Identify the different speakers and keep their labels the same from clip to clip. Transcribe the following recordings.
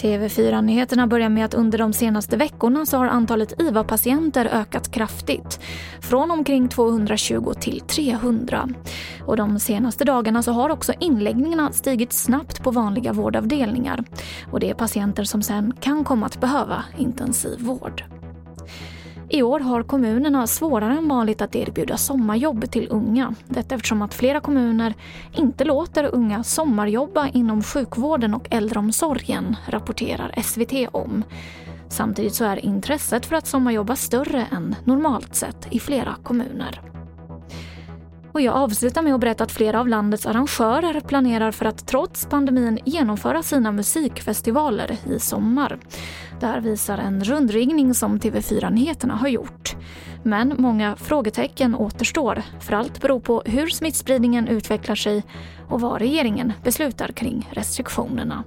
Speaker 1: TV4-nyheterna börjar med att under de senaste veckorna så har antalet IVA-patienter ökat kraftigt. Från omkring 220 till 300. Och de senaste dagarna så har också inläggningarna stigit snabbt på vanliga vårdavdelningar. Och det är patienter som sen kan komma att behöva intensivvård. I år har kommunerna svårare än vanligt att erbjuda sommarjobb till unga. Detta eftersom att flera kommuner inte låter unga sommarjobba inom sjukvården och äldreomsorgen, rapporterar SVT om. Samtidigt så är intresset för att sommarjobba större än normalt sett i flera kommuner. Och jag avslutar med att berätta att flera av landets arrangörer planerar för att trots pandemin genomföra sina musikfestivaler i sommar. Det här visar en rundringning som TV4 Nyheterna har gjort. Men många frågetecken återstår, för allt beror på hur smittspridningen utvecklar sig och vad regeringen beslutar kring restriktionerna.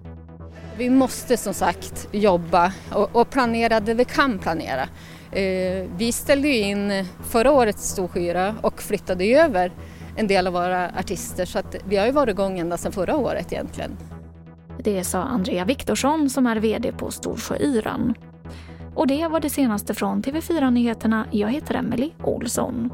Speaker 2: Vi måste som sagt jobba och, planera det vi kan planera. Eh, vi ställde ju in förra årets Storskyra och flyttade över en del av våra artister så att vi har ju varit igång ända sedan förra året egentligen.
Speaker 1: Det sa Andrea Viktorsson som är VD på Storsjöyran. Och det var det senaste från TV4 Nyheterna. Jag heter Emily Olsson.